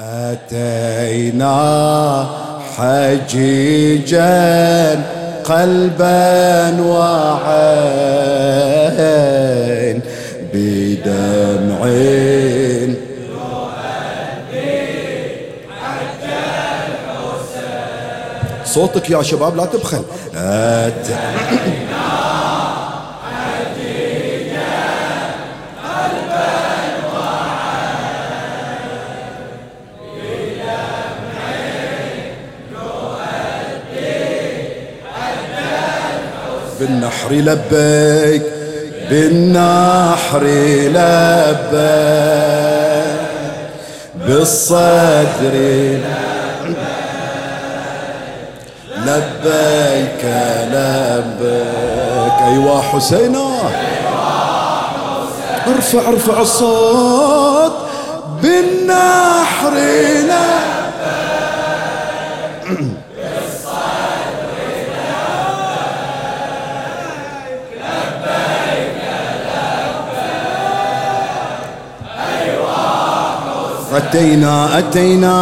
أتينا حجيجا قلبا وعين بدمعين صوتك يا شباب لا تبخل. أتينا بالنحر لبيك بالنحر لبيك بالصدر لبيك لبيك. أيوا حسينا. ارفع ارفع الصوت. بالنحر لبيك. أتينا أتينا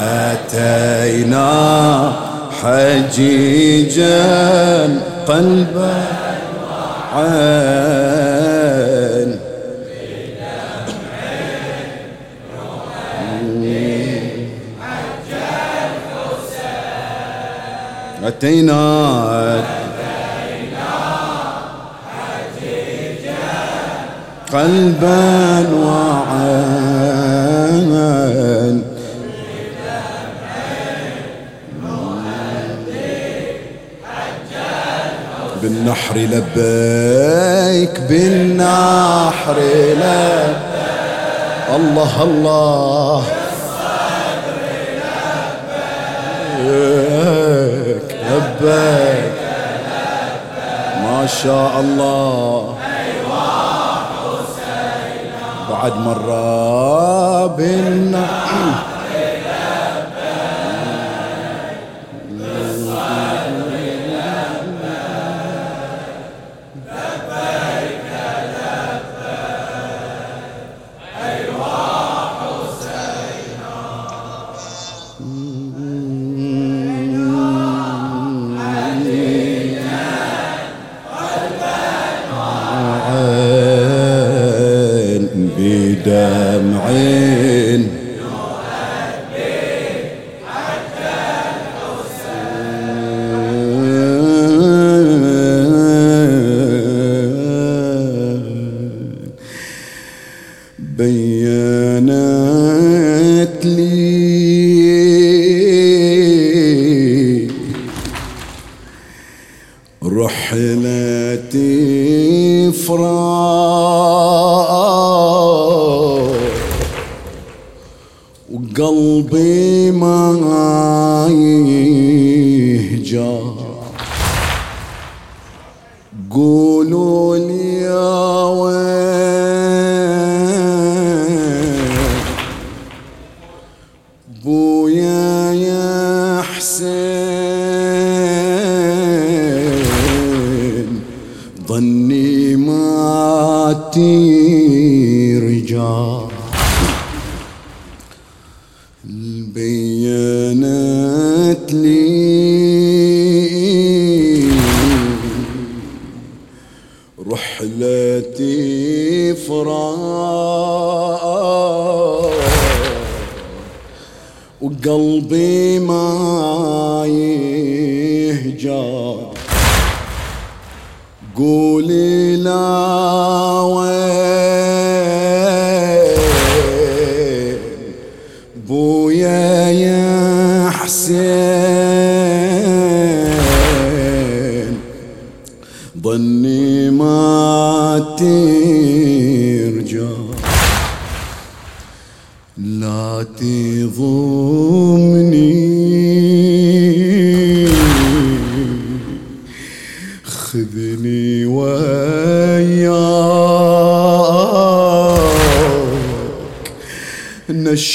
أتينا حجيجا قلبا عين أتينا قلبا وعين. بالنحر لبيك بالنحر لبيك. الله الله. لبيك لبيك. ما شاء الله. بعد مرة بالنحر. وقلبي ما وقلبي ما يهجر. قولي لا وين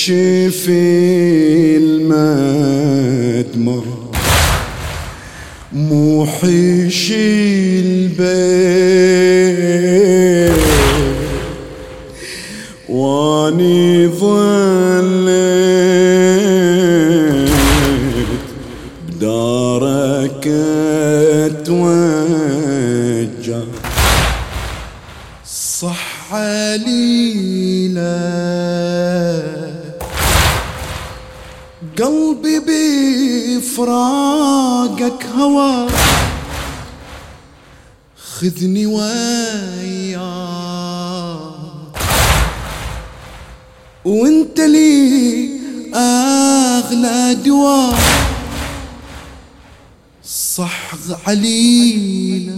نشف المدمع مو حيشي البيت خذني وياك وانت لي أغلى دواء. صح علينا.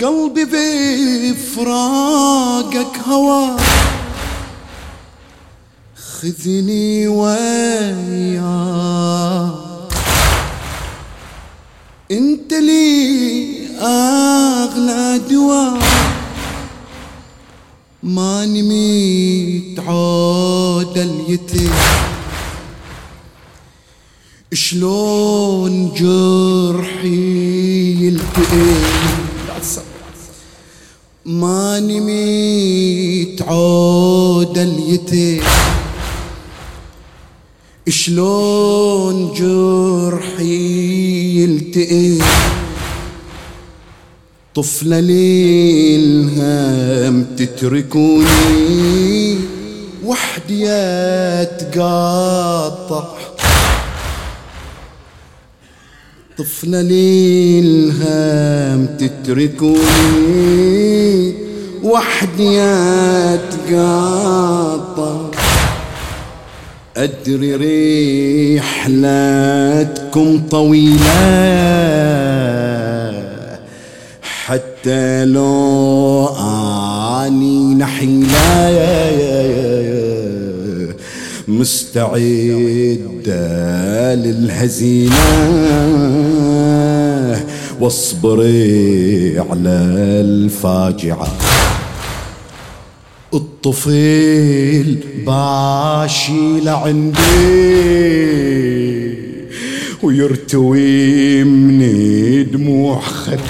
قلبي بفراقك هوى. خذني وياك لي اغلى دواء ما نميت عود اليتيم شلون جرحي يلتئم ما نميت عود اليتيم شلون جرحي يلتئم؟ طفلة للهم تتركوني وحدي اتقاطع طفلة للهم تتركوني وحدي اتقاطع أدري رحلتكم طويلة حتى لو أني نحيلة مستعدة للهزيمة. واصبري على الفاجعة. الطفل باشي لعندي ويرتوي من دموع خدي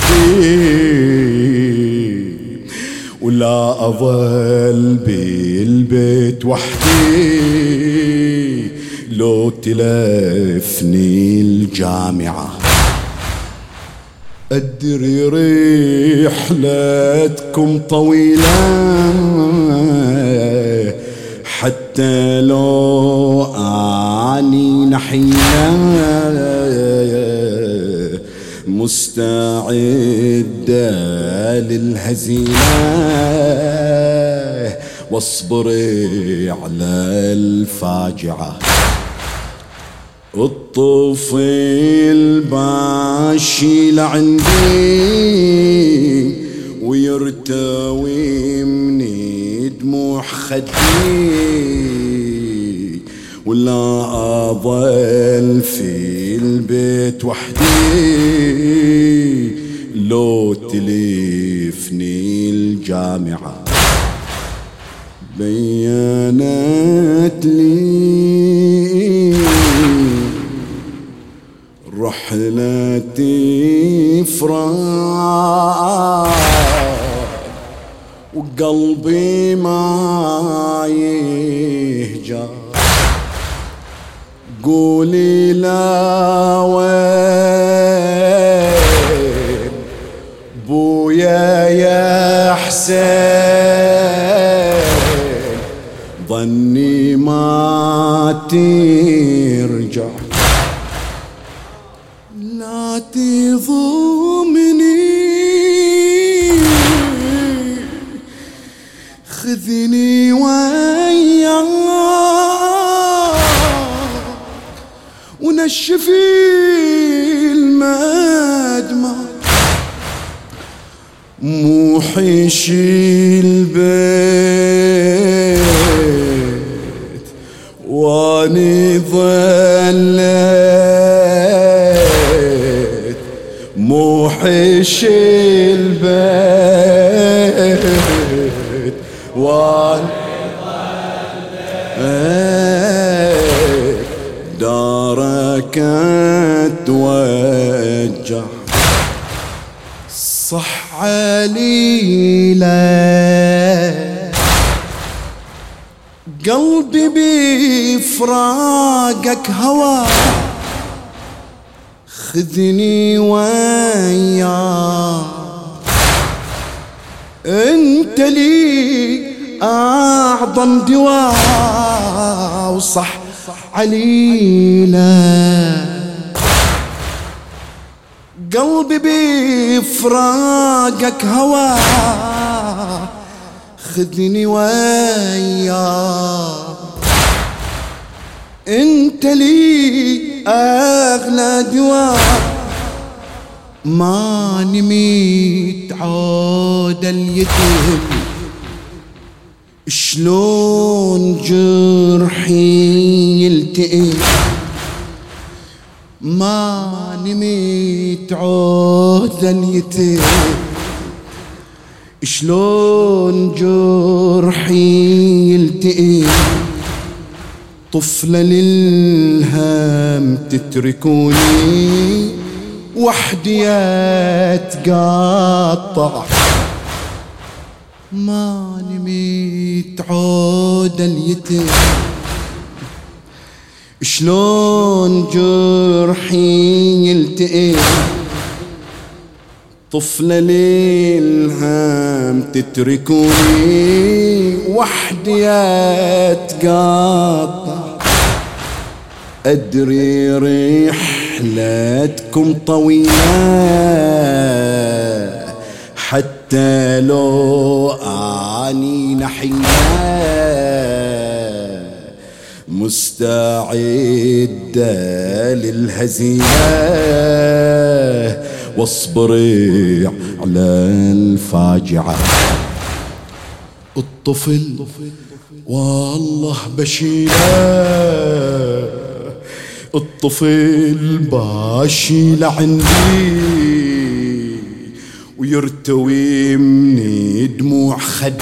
ولا أظل بالبيت وحدي لو تلفني الجامعة. أدري رحلتكم طويلة حتى لو أني نحيلة. مستعدة للهزيمة واصبري على الفاجعة. الطفل باشي لعندي ويرتوي مني دموع خدي ولا أظل في البيت وحدي. لو تلفني الجامعة بينت لي رحلتي فراق وقلبي ما يهجر. قولي لا وين. بويا يا حسين. ظني ما ترجع لا تظلمني خذني وياك ونشفي المدمع. مو مو حيشي البيت ظليت دارك اتوجع صح عليلة قلبي بفراقك هوى. خذني وياك أنت لي أعظم دواء وصح عليله قلبي بفراقك هوا خذني وياك أنت لي اغلى دواء ما نميت عود اليتيم شلون جرحي يلتئم ما نميت عود اليتيم شلون جرحي يلتئم طفلة للهم تتركوني وحدي اتقطع ما نميت عود اليتيم. شلون جرحي يلتئم؟ طفلة للهم تتركوني وحدي اتقطع أدري رحلتكم طويلة حتى لو أني نحيا مستعدة للهزيمة واصبري على الفاجعة. الطفل والله بشيله الطفل باشي لعندي ويرتوي مني دموع خدي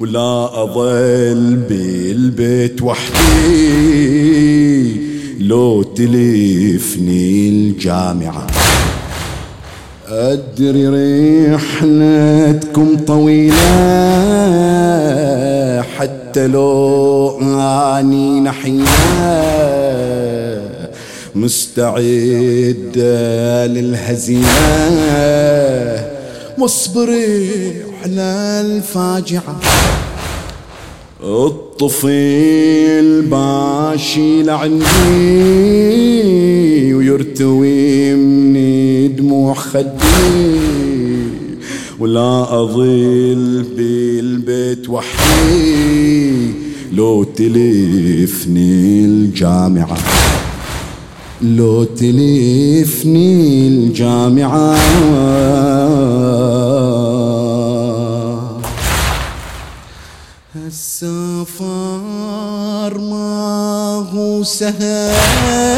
ولا أظل بالبيت وحدي. لو تلفني الجامعة أدري رحلتكم طويلة حتى لو أني نحيا مستعدة للهزيمة. واصبري على الفاجعة. الطفل باشي لعندي ويرتوي مني دموع خدي ولا أظل بالبيت وحدي لو تلفني الجامعة. لو تلفني الجامعة. السفر ما هو سهل.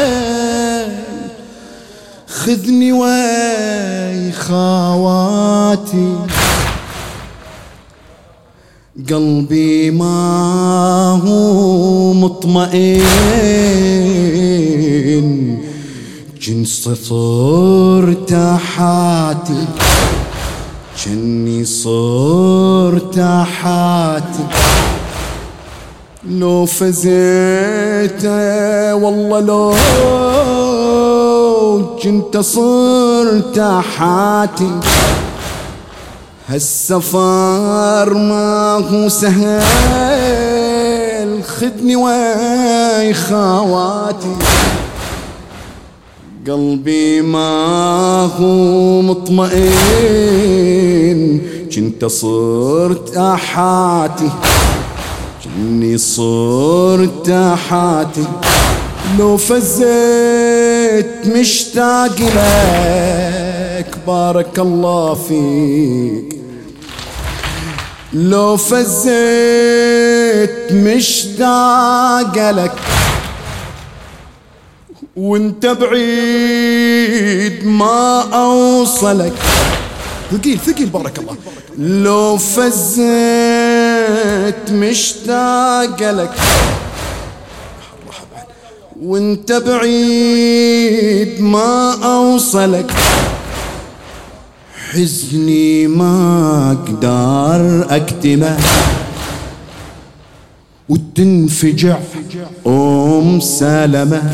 خذني وي خواتي قلبي ما هو مطمئن جنس صرت حاتي جني صرت حاتي لو فزيت والله لو كنت صرت حاتي هالسفر ما هو سهل خذني ويا خواتي قلبي ما هو مطمئن كنت صرت احاتي كني صرت احاتي لو فزيت مشتاق لك بارك الله فيك. لو فزيت مشتاق لك وانت بعيد ما أوصلك. ثقيل ثقيل بارك الله. لو فزيت مشتاق لك وانت بعيد ما أوصلك. حزني ما أقدر أكتمه. وتنفجع أم سلمة.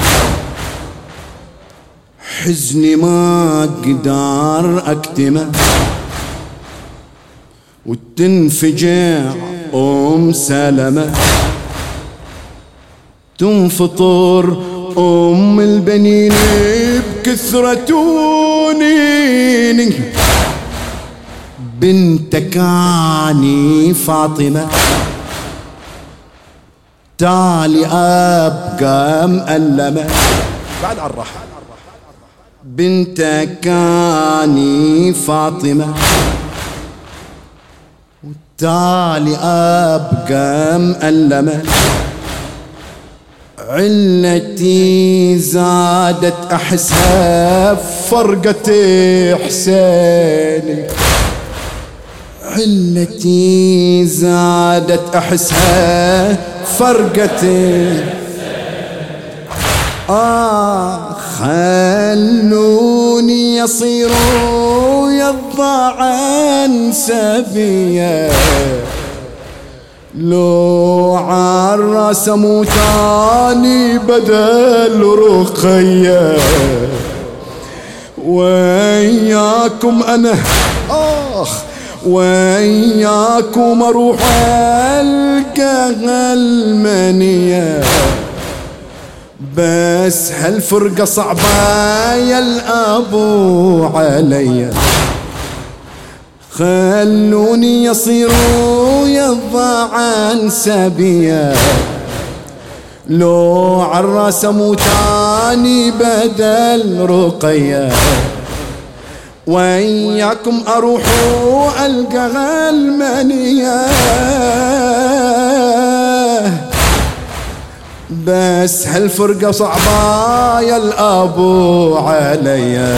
حزني ما أقدر أكتمه. وتنفجع أم سلمة. تنفطر. أم البنين بكثرة نيني بنتك عني فاطمة. تالي أبقى مألمة. بعد على الراحة بنتك كاني فاطمة. وتالي أبقى مألمة. علتي زادت أحسها فرقة حسيني. علتي زادت أحسها فرقة آه خلوني يصير يضاعا سبيا لو عراس موتاني بدل رقية. وياكم أنا آخ وياكم أروح ألقى المنية بس هالفرقة صعبة يا الأبو علي. خلوني يصير يضاعا سبيا. لو عراس موتاني بدل رقية وياكم أروح ألقى المنية بس هالفرقة صعبة يا الأبو علي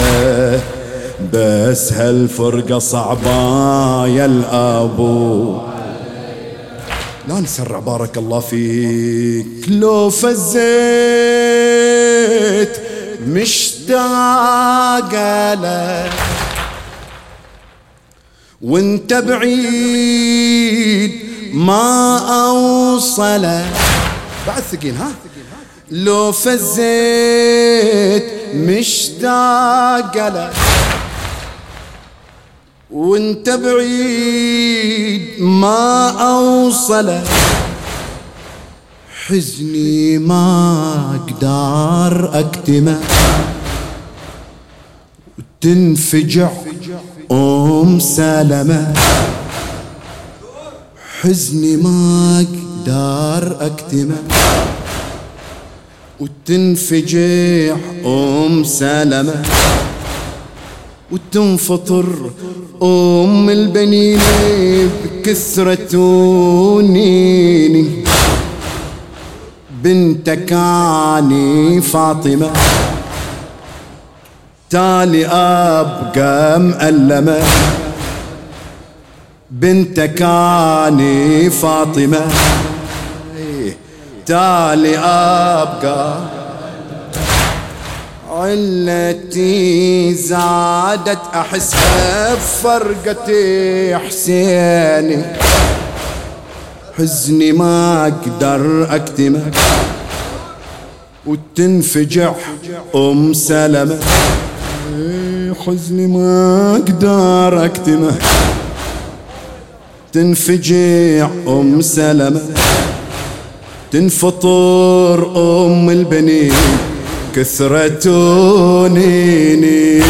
بس هالفرقة صعبة يا الأبو لا نسرع بارك الله فيك. لو فزيت مشتاق لك. وانت بعيد ما أوصلك. بعد ثقيل ها؟ لو فزيت مشتاق لك. وانت بعيد ما اوصلك حزني ما أقدر أكتمه. وتنفجع أم سلمة. حزني ما أقدر أكتمه. وتنفجع أم سلمة. وتنفطر. أم البنين بكثرة نيني. بنتك عني فاطمة. تالي أبقى مألمة. بنتك عني فاطمة. تالي أبقى علتي زادت أحسها بفرقة حسيني حزني ما أقدر أكتمه وتنفجع أم سلمة. حزني ما أقدر أكتمه تنفجع أم سلمة. تنفطر أم البنين. كثرة نيني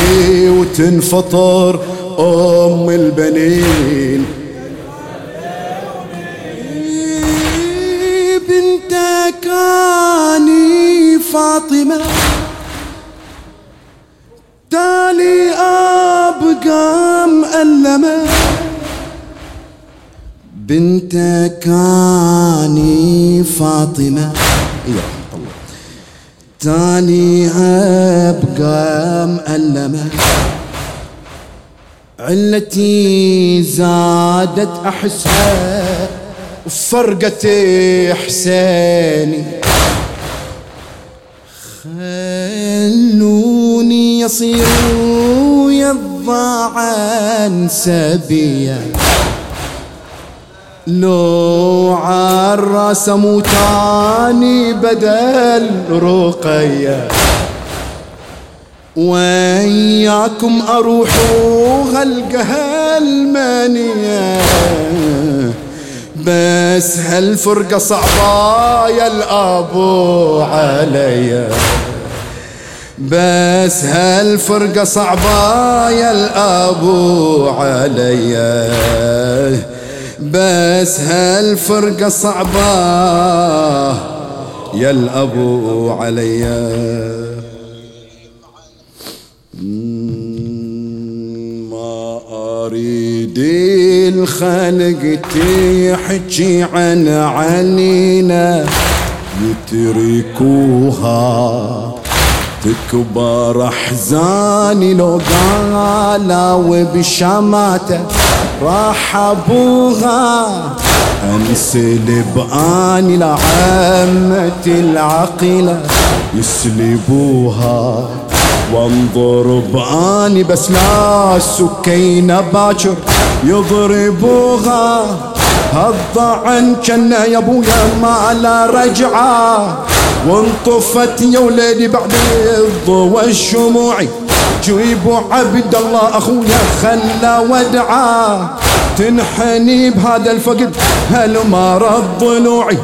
وتنفطر أم البنين. بنتك أني فاطمة تالي أبقى مألمة بنتك أني فاطمة. مألمة علتي زادت أحسها فرقة حسيني. خلوني يصير يضاعا سبيا. لو عراس موتاني بدل رقية وياكم أروح غلقها المنيه بس هالفرقة صعبة يا الأبو عليا. بس هالفرقة صعبة يا الأبو عليا. بس هالفرقة صعبة يا الأبو عليا. ما أريد الخلق تحكي عن عنينا يتركوها تكبر أحزاني لو قالوا بشماته راح ابوها أنسلب آني لعمة العقيلة يسلبوها. وانظر بآني بس لا سكينة باكر يضربوها. هالضعن كنا يا ابويا ما لا رجعة. وانطفت يا وليدي بعد الضوى الشموعي. جيبوا عبد الله أخويا خلى ودعاه تنحني بهذا الفقد هالمرض ضلوعي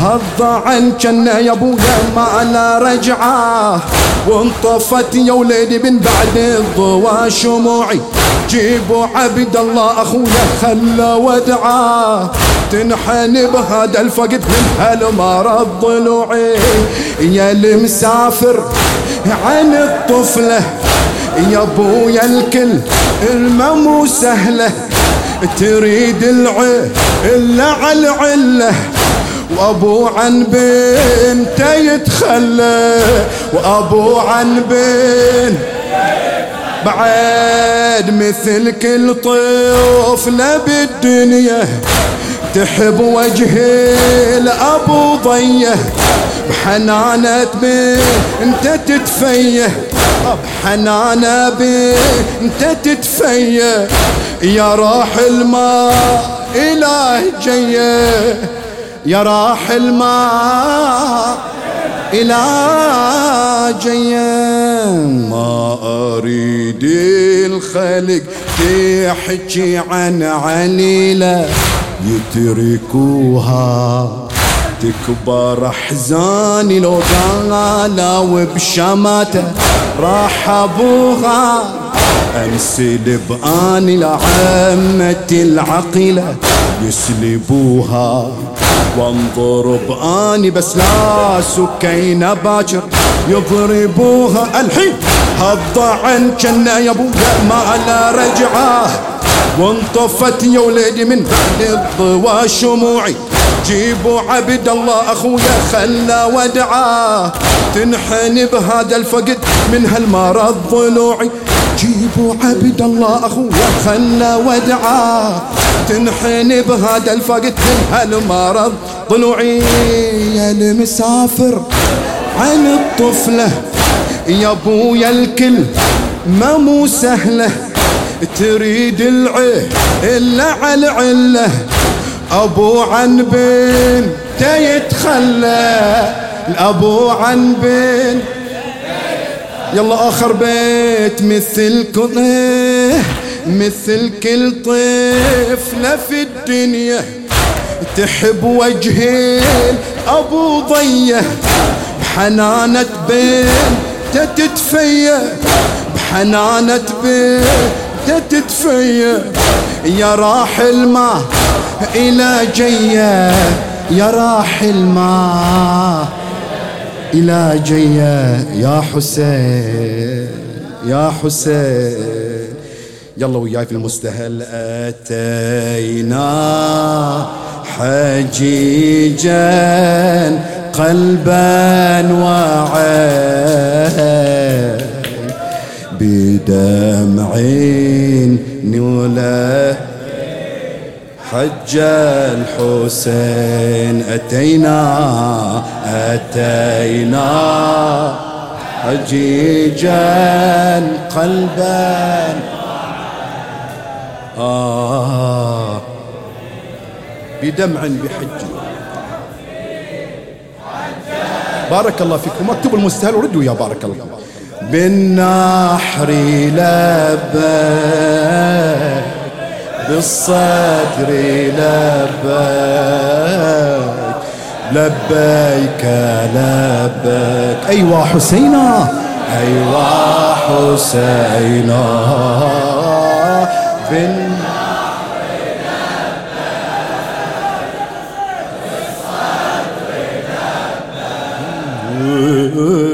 هالضعن كنا يا ابويا ما لا رجعة. وانطفت يا وليدي من بعد الضوى شموعي. جيبوا عبد الله أخويا خلى ودعاه تنحن بهذا الفقد من هالمرض ضلوعي يا المسافر عن الطفلة. يا أبويا الكل الممو سهلة. تريد العين إلا على العلة وأبو عن بنته يتخلى وأبو عن بنت بعد مثل كل طفلة بالدنيا تحب وجه الأبو ضية. بحنانة انت تتفية. بحنانة انت تتفية. يا راح الماء اله جية. يا راح الماء إلى جيا ما أريد الخلق تحكي عن عليلة يتركوها تكبر احزاني لو قالوا بشماته راح ابوها انسلب اني لعمة العقيلة يسلبوها وانظر باني بس لا سكينة باكر يضربوها الحين هالضعن كنا يا ابويا ما لا رجعه. وانطفت يا وليدي من الضوى شموعي جيبوا عبد الله أخويا خلى ودعاه تنحني بهذا الفقد من هالمرض ضلوعي جيبوا عبد الله أخويا خلى ودعاه تنحني بهذا الفقد من هالمرض ضلوعي يا المسافر عن الطفلة يا أبويا الكل ما مو سهلة. تريد العيه إلا على علة. أبو عن بين يتخلى الأبو عن بين يلا آخر بيت مثل كل مثل كل طفلة في الدنيا. تحب وجه أبو ضية. بحنانة بنت تتفيه بحنانة بنت تتفيه يا راح الماء إلى جية يا راح الماء إلى جية يا حسين يا حسين. يلا وياي في المستهل أتينا. حجيجا قلبا وعين. بدمعين نوله حج الحسين أتينا أتينا. حجيجا قلبا آه. بدمع بحج. بارك الله فيكم. اكتبوا المستهل وردوا يا بارك الله. بالنحر لبيك بالصدر لبيك لبيك لبيك. أيوا حسينا. أيوا حسينا. بالنحر Ooh.